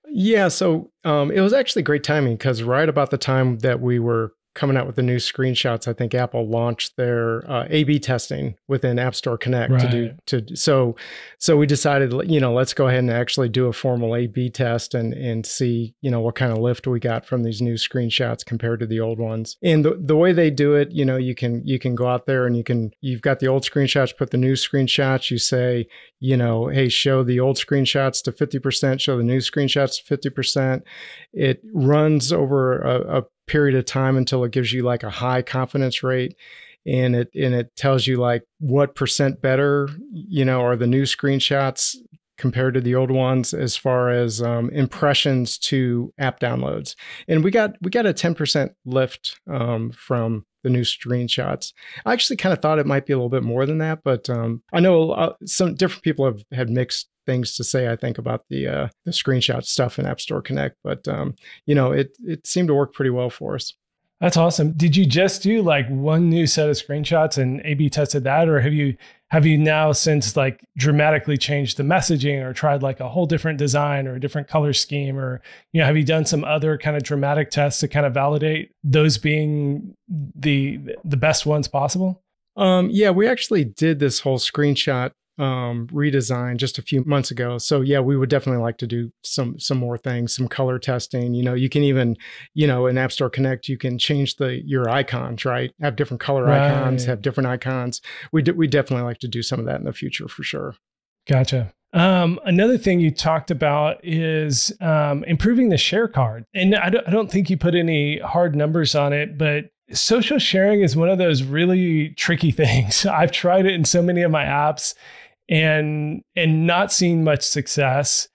S4: Yeah, so um, it was actually great timing because right about the time that we were coming out with the new screenshots, I think Apple launched their uh, A/B testing within App Store Connect right. to do to. So, so we decided, you know, let's go ahead and actually do a formal A/B test and and see, you know, what kind of lift we got from these new screenshots compared to the old ones. And the the way they do it, you know, you can you can go out there and you can you've got the old screenshots, put the new screenshots. You say, you know, hey, show the old screenshots to fifty percent, show the new screenshots to fifty percent. It runs over a, a period of time until it gives you like a high confidence rate and it and it tells you like what percent better you know are the new screenshots compared to the old ones as far as um, impressions to app downloads. And we got we got a 10% lift um, from the new screenshots i actually kind of thought it might be a little bit more than that but um, i know some different people have had mixed things to say. I think about the uh, the screenshot stuff in App Store Connect, but um, you know, it it seemed to work pretty well for us.
S2: That's awesome. Did you just do like one new set of screenshots and A/B tested that, or have you have you now since like dramatically changed the messaging or tried like a whole different design or a different color scheme, or you know have you done some other kind of dramatic tests to kind of validate those being the the best ones possible?
S4: Um, yeah, we actually did this whole screenshot um, redesign just a few months ago. So yeah, we would definitely like to do some some more things, some color testing. You know, you can even, you know, in App Store Connect, you can change the your icons, right? Have different color right. icons, have different icons. We d- we definitely like to do some of that in the future for sure.
S2: Gotcha. Um, another thing you talked about is um, improving the share card, and I don't, I don't think you put any hard numbers on it, but social sharing is one of those really tricky things. I've tried it in so many of my apps and and not seen much success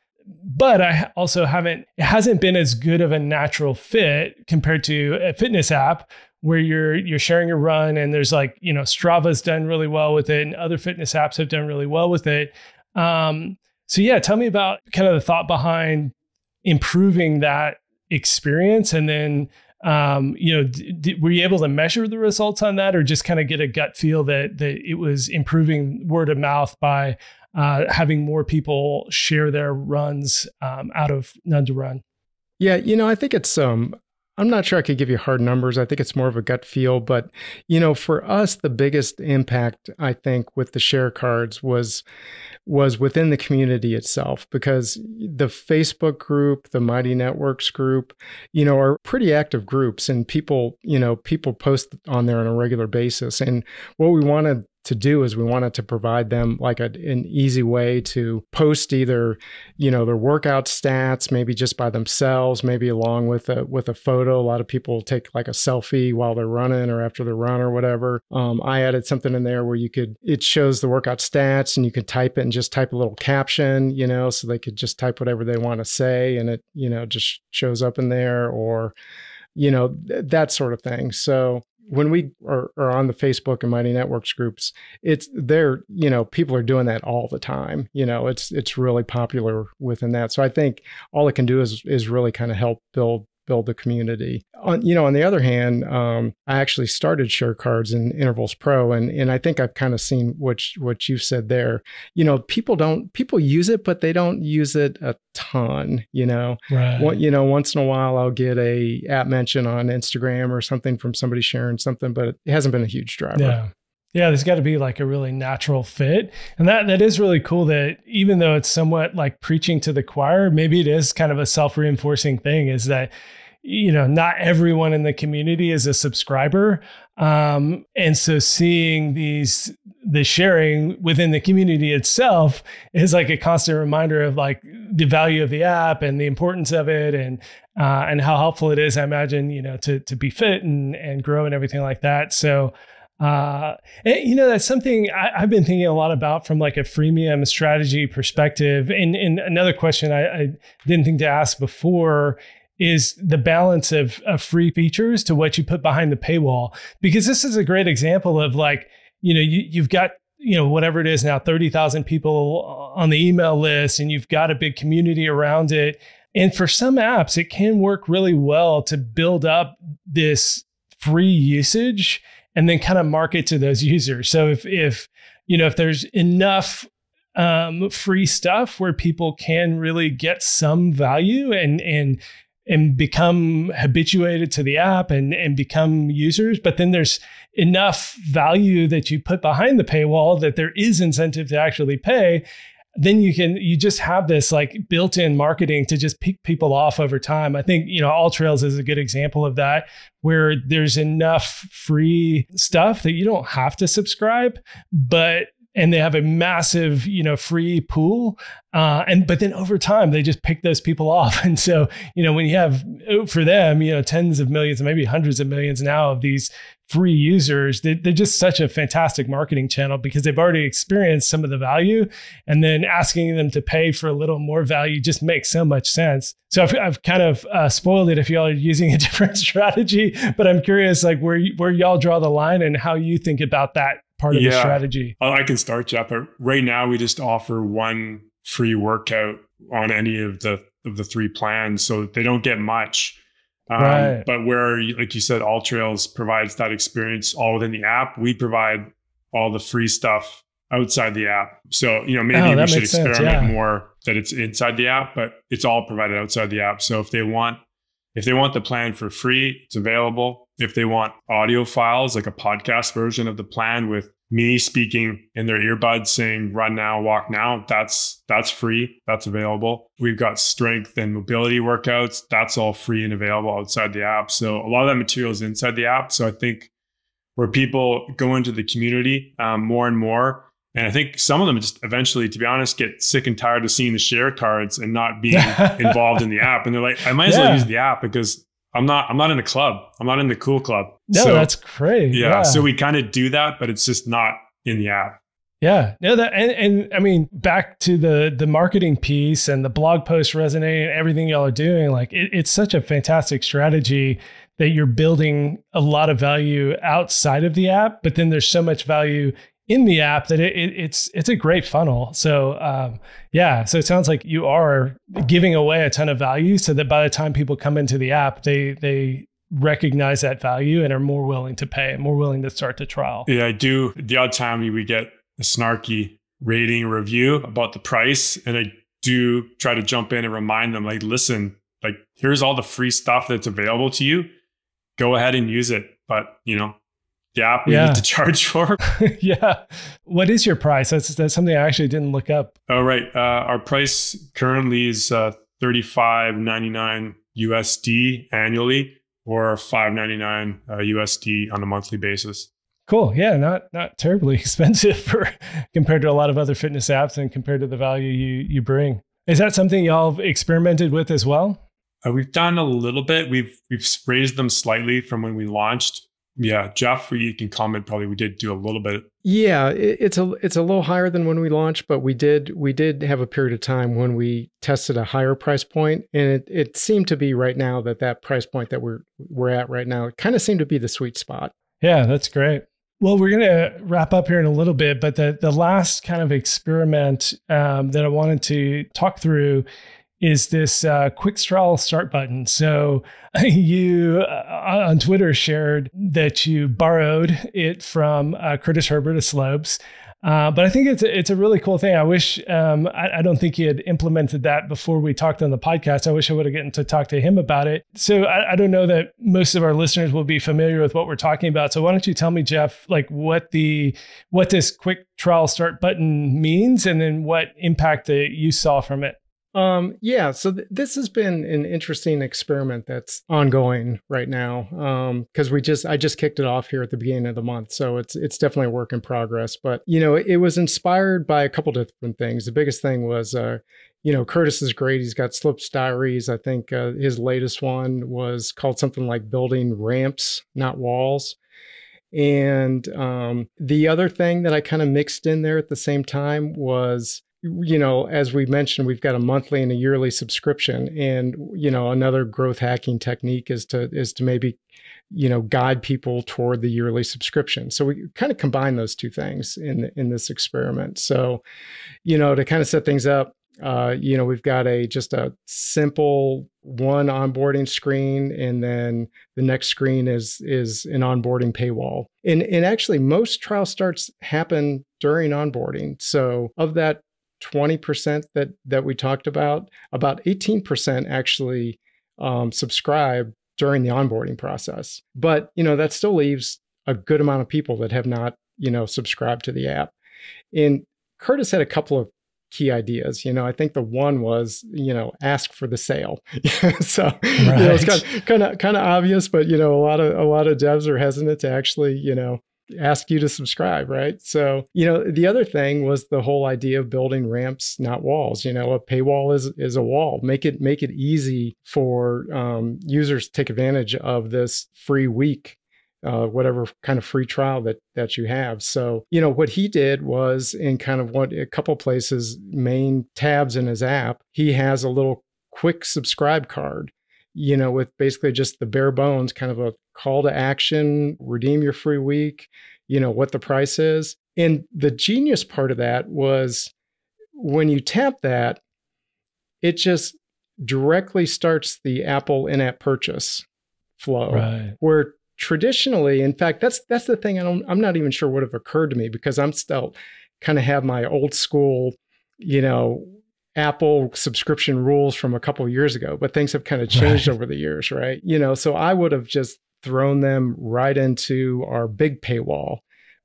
S2: but I also haven't it hasn't been as good of a natural fit compared to a fitness app where you're you're sharing a run and there's like you know Strava's done really well with it and other fitness apps have done really well with it. Um, so yeah, tell me about kind of the thought behind improving that experience and then um, you know, d- d- were you able to measure the results on that, or just kind of get a gut feel that that it was improving word of mouth by uh, having more people share their runs um, out of None to Run?
S4: Yeah, you know, I think it's um, I'm not sure I could give you hard numbers. I think it's more of a gut feel. But, you know, for us, the biggest impact, I think, with the share cards was was within the community itself because the Facebook group, the Mighty Networks group, you know, are pretty active groups and people, you know, people post on there on a regular basis. And what we wanted to do is we wanted to provide them like a, an easy way to post either you know their workout stats maybe just by themselves maybe along with a with a photo. A lot of people take like a selfie while they're running or after the run or whatever. Um, i added something in there where you could it shows the workout stats and you could type it and just type a little caption you know so they could just type whatever they want to say and it you know just shows up in there or you know th- that sort of thing. So when we are, are, on the Facebook and Mighty Networks groups, it's there, you know, people are doing that all the time. You know, it's it's really popular within that. So I think all it can do is is really kind of help build build the community. On you know, on the other hand, um, I actually started share cards in Intervals Pro, and and I think I've kind of seen what what you've said there. You know, people don't people use it, but they don't use it a ton. You know, right. One, you know, once in a while I'll get a app mention on Instagram or something from somebody sharing something, but it hasn't been a huge driver.
S2: Yeah. Yeah, there's got to be like a really natural fit. And that that is really cool that even though it's somewhat like preaching to the choir, maybe it is kind of a self-reinforcing thing is that you know, not everyone in the community is a subscriber. Um, and so seeing these the sharing within the community itself is like a constant reminder of like the value of the app and the importance of it and uh, and how helpful it is, I imagine, you know, to to be fit and and grow and everything like that. So uh, and, you know, that's something I, have been thinking a lot about from like a freemium strategy perspective. And, and another question I, I, didn't think to ask before is the balance of, of free features to what you put behind the paywall. Because this is a great example of like, you know, you, you've got you know whatever it is now 30,000 people on the email list and you've got a big community around it and for some apps it can work really well to build up this free usage and then kind of market to those users. So if if you know if there's enough um, free stuff where people can really get some value and and and become habituated to the app and and become users, but then there's enough value that you put behind the paywall that there is incentive to actually pay then you can you just have this like built-in marketing to just pick people off over time. I think you know AllTrails is a good example of that, where there's enough free stuff that you don't have to subscribe, but and they have a massive you know free pool uh, and but then over time they just pick those people off and so you know when you have for them you know tens of millions and maybe hundreds of millions now of these free users, they, are just such a fantastic marketing channel because they've already experienced some of the value. And then asking them to pay for a little more value just makes so much sense. So I've, I've kind of uh, spoiled it if y'all are using a different strategy, but I'm curious like where, where y'all draw the line and how you think about that part of yeah, the strategy.
S3: I can start, Jeff. But right now we just offer one free workout on any of the of the three plans, so they don't get much. Um,
S2: Right.
S3: But where, like you said, AllTrails provides that experience all within the app. We provide all the free stuff outside the app. So, you know, maybe
S2: Oh,
S3: we should
S2: sense,
S3: experiment
S2: yeah.
S3: more that it's inside the app, but it's all provided outside the app. So if they want, if they want the plan for free, it's available. If they want audio files, like a podcast version of the plan with me speaking in their earbuds saying run now, walk now, that's that's free. That's available. We've got strength and mobility workouts. That's all free and available outside the app. So a lot of that material is inside the app. So I think where people go into the community um, more and more. And I think some of them just eventually, to be honest, get sick and tired of seeing the share cards and not being involved in the app. And they're like, I might as
S2: Yeah.
S3: well use the app because I'm not I'm not in the club. I'm not in the cool club.
S2: No,
S3: So,
S2: that's great.
S3: yeah, So we kind of do that, but it's just not in the app.
S2: Yeah, no, that and, and I mean back to the the marketing piece and the blog post resonating and everything y'all are doing. Like it, it's such a fantastic strategy that you're building a lot of value outside of the app, but then there's so much value in the app that it, it, it's it's a great funnel. So um, yeah, so it sounds like you are giving away a ton of value, so that by the time people come into the app, they they recognize that value and are more willing to pay, more willing to start the trial.
S3: Yeah, I do. The odd time we get a snarky rating review about the price, and I do try to jump in and remind them, like, listen, like, here's all the free stuff that's available to you. Go ahead and use it. But you know, the app we
S2: Yeah.
S3: need to charge for.
S2: yeah. What is your price? That's that's something I actually didn't look up.
S3: All right. Uh, our price currently is uh, thirty five ninety nine USD annually, or five ninety nine uh, USD on a monthly basis.
S2: Cool. Yeah, not not terribly expensive for compared to a lot of other fitness apps and compared to the value you you bring. Is that something y'all have experimented with as well?
S3: Uh, we've done a little bit. We've we've raised them slightly from when we launched. Yeah, Jeff, you can comment. Probably we did do a little bit.
S4: Yeah, it's a it's a little higher than when we launched, but we did we did have a period of time when we tested a higher price point, and it, it seemed to be right now that that price point that we're we're at right now it kind of seemed to be the sweet spot.
S2: Yeah, that's great. Well, we're going to wrap up here in a little bit, but the, the last kind of experiment um, that I wanted to talk through is this uh, quick trial start button. So you uh, on Twitter shared that you borrowed it from uh, Curtis Herbert of Slopes. Uh, but I think it's a, it's a really cool thing. I wish um, I, I don't think he had implemented that before we talked on the podcast. I wish I would have gotten to talk to him about it. So I, I don't know that most of our listeners will be familiar with what we're talking about. So why don't you tell me, Jeff, like what the what this quick trial start button means, and then what impact that you saw from it?
S4: Um, yeah, so th- this has been an interesting experiment that's ongoing right now. Um, because we just I just kicked it off here at the beginning of the month, so it's it's definitely a work in progress. But you know, it, was inspired by a couple different things. The biggest thing was, uh, you know, Curtis is great. He's got Slopes Diaries. I think uh, his latest one was called something like Building Ramps, Not Walls. And um, the other thing that I kind of mixed in there at the same time was you know, as we mentioned, we've got a monthly and a yearly subscription, and you know, another growth hacking technique is to is to maybe, you know, guide people toward the yearly subscription. So we kind of combine those two things in in this experiment. So, you know, to kind of set things up, uh, you know, we've got a just a simple one onboarding screen, and then the next screen is is an onboarding paywall. And and actually, most trial starts happen during onboarding. So of that 20% that that we talked about about 18% actually um, subscribe during the onboarding process. But you know that still leaves a good amount of people that have not you know subscribed to the app. And curtis had a couple of key ideas. You know i think the one was you know ask for the sale. So right. you know, it's kind of, kind of kind of obvious but you know a lot of a lot of devs are hesitant to actually you know ask you to subscribe, right? So, you know, the other thing was the whole idea of building ramps, not walls. You know, a paywall is is a wall. Make it make it easy for um, users to take advantage of this free week. Uh, whatever kind of free trial that that you have. So, you know, what he did was in kind of what a couple places, main tabs in his app, he has a little quick subscribe card you know, with basically just the bare bones, kind of a call to action, redeem your free week, you know, what the price is. And the genius part of that was when you tap that, it just directly starts the Apple in app purchase. flow.
S2: Right.
S4: Where traditionally, in fact, that's that's the thing I don't I'm not even sure would have occurred to me because I'm still kind of have my old school, you know, Apple subscription rules from a couple years ago, but things have kind of changed right. over the years, right? You know, so I would have just thrown them right into our big paywall.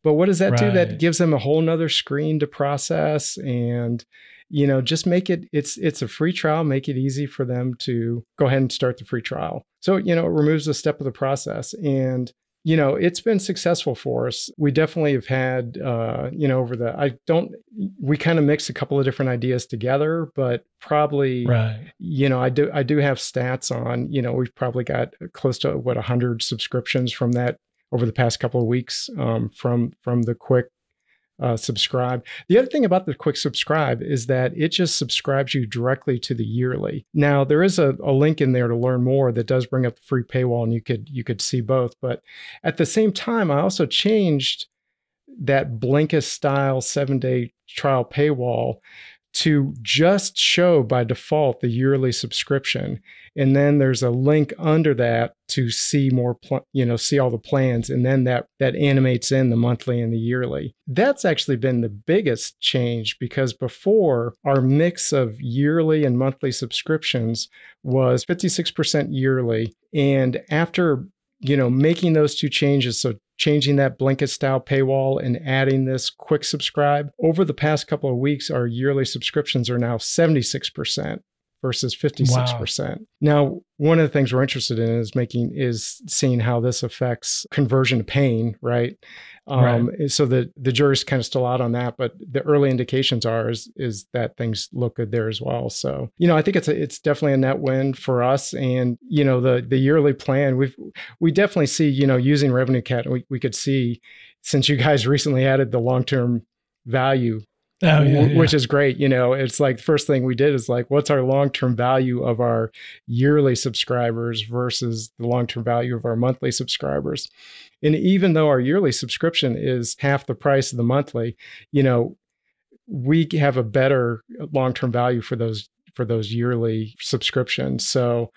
S4: But what does that right. do? That gives them a whole nother screen to process and you know just make it it's it's a free trial make it easy for them to go ahead and start the free trial so you know it removes a step of the process and you know, it's been successful for us. We definitely have had, uh, you know, over the, I don't, we kind of mix a couple of different ideas together, but probably,
S2: right.
S4: you know, I do, I do have stats on, you know, we've probably got close to what, 100 subscriptions from that over the past couple of weeks um, from, from the quick uh, subscribe. The other thing about the quick subscribe is that it just subscribes you directly to the yearly. Now there is a, a, link in there to learn more that does bring up the free paywall, and you could you could see both. But at the same time, I also changed that Blinkist style seven day trial paywall to just show by default the yearly subscription. And then there's a link under that to see more pl- you know see all the plans and then that that animates in the monthly and the yearly. That's actually been the biggest change because before our mix of yearly and monthly subscriptions was 56% yearly. And after you know making those two changes so changing that Blinkist style paywall and adding this quick subscribe. Over the past couple of weeks, our yearly subscriptions are now 76% versus 56%. Wow. Now, one of the things we're interested in is making is seeing how this affects conversion to pain, right? Um, right. So the the jury's kind of still out on that, but the early indications are is is that things look good there as well. So you know, I think it's a, it's definitely a net win for us, and you know the the yearly plan we've we definitely see you know using RevenueCat we we could see since you guys recently added the long term value Oh, yeah, yeah. which is great. You know, it's like the first thing we did is like, what's our long term value of our yearly subscribers versus the long term value of our monthly subscribers? And even though our yearly subscription is half the price of the monthly, you know, we have a better long term value for those for those yearly subscriptions. So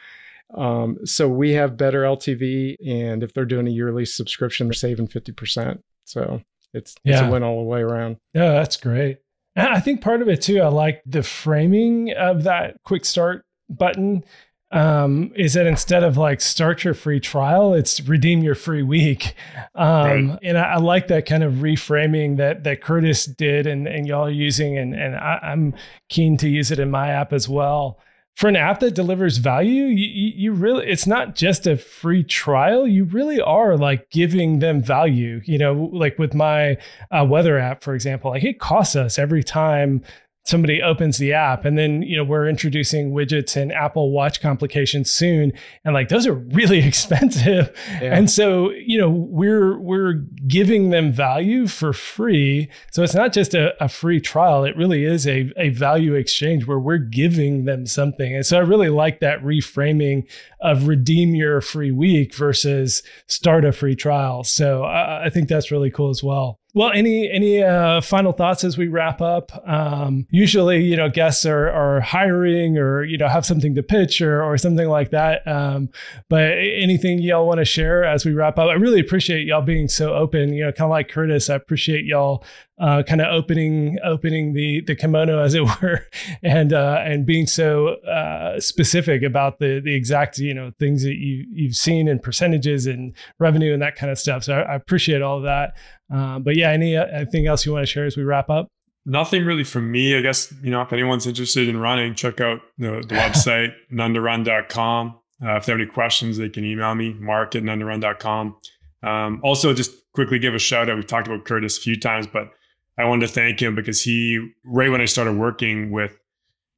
S4: um, so we have better LTV, and if they're doing a yearly subscription, they're saving fifty percent. So it's, yeah. it's a win all the way around.
S2: Yeah, that's great. I think part of it too, I like the framing of that quick start button. Um, is that instead of like start your free trial, it's redeem your free week. Um, right. and I, I, like that kind of reframing that that Curtis did and, and y'all are using and, and I, I'm keen to use it in my app as well for an app that delivers value, you, you really, it's not just a free trial. You really are like giving them value. You know, like with my uh, weather app, for example, like it costs us every time somebody opens the app and then you know we're introducing widgets and apple watch complications soon. And like those are really expensive. Yeah. and so you know we're we're giving them value for free. So it's not just a, a free trial. It really is a, a value exchange where we're giving them something. And so i really like that reframing of redeem your free week versus start a free trial. So I, I think that's really cool as well well, any any uh, final thoughts as we wrap up? Um, usually, you know, guests are are hiring or you know have something to pitch or or something like that. Um, but anything y'all want to share as we wrap up? I really appreciate y'all being so open. You know, kind of like Curtis, I appreciate y'all uh, kind of opening opening the the kimono as it were, and uh, and being so uh, specific about the the exact you know things that you you've seen and percentages and revenue and that kind of stuff. So I, I appreciate all of that. Uh, but yeah, any uh, anything else you want to share as we wrap up?
S3: Nothing really from me. I guess, you know, if anyone's interested in running, check out the, the website, nonetorun.com. Uh, if they have any questions, they can email me, mark at nonetorun.com. Um, also, just quickly give a shout out. We've talked about Curtis a few times, but I wanted to thank him because he, right when I started working with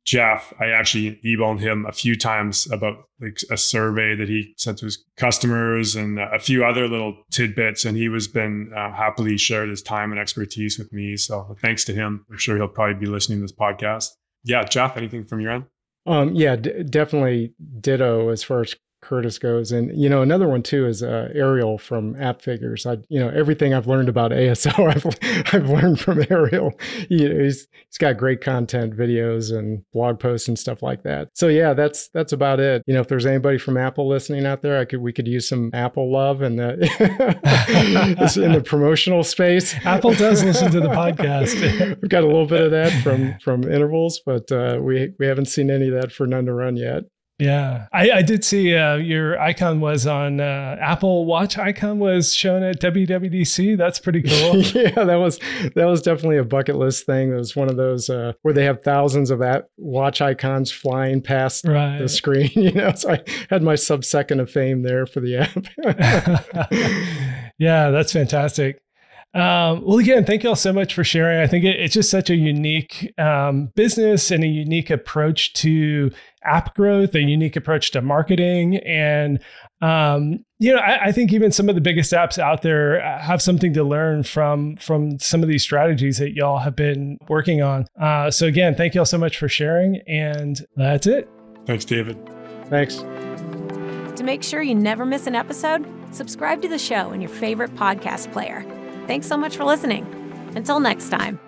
S3: Jeff, I actually emailed him a few times about like a survey that he sent to his customers and a few other little tidbits. And he was been uh, happily shared his time and expertise with me. So thanks to him. I'm sure he'll probably be listening to this podcast. Yeah, Jeff, anything from your end?
S4: Um, yeah, d- definitely ditto as far as Curtis goes. And you know, another one too is uh, Ariel from Appfigures. I, you know, everything I've learned about ASO, I've, I've learned from Ariel. He, he's he's got great content, videos, and blog posts and stuff like that. So yeah, that's that's about it. You know, if there's anybody from Apple listening out there, I could we could use some Apple love and the in the promotional space.
S2: Apple does listen to the podcast.
S4: We've got a little bit of that from from intervals, but uh, we we haven't seen any of that for none to run yet.
S2: Yeah, I, I did see uh, your icon was on uh, Apple Watch. Icon was shown at WWDC. That's pretty cool.
S4: yeah, that was that was definitely a bucket list thing. It was one of those uh, where they have thousands of at watch icons flying past right. the screen. You know, so I had my sub second of fame there for the app.
S2: yeah, that's fantastic. Um, well, again, thank you all so much for sharing. I think it, it's just such a unique um, business and a unique approach to app growth, a unique approach to marketing. And, um, you know, I, I, think even some of the biggest apps out there have something to learn from, from some of these strategies that y'all have been working on. Uh, so again, thank you all so much for sharing. And that's it.
S3: Thanks, David.
S4: Thanks.
S1: To make sure you never miss an episode, subscribe to the show in your favorite podcast player. Thanks so much for listening. Until next time.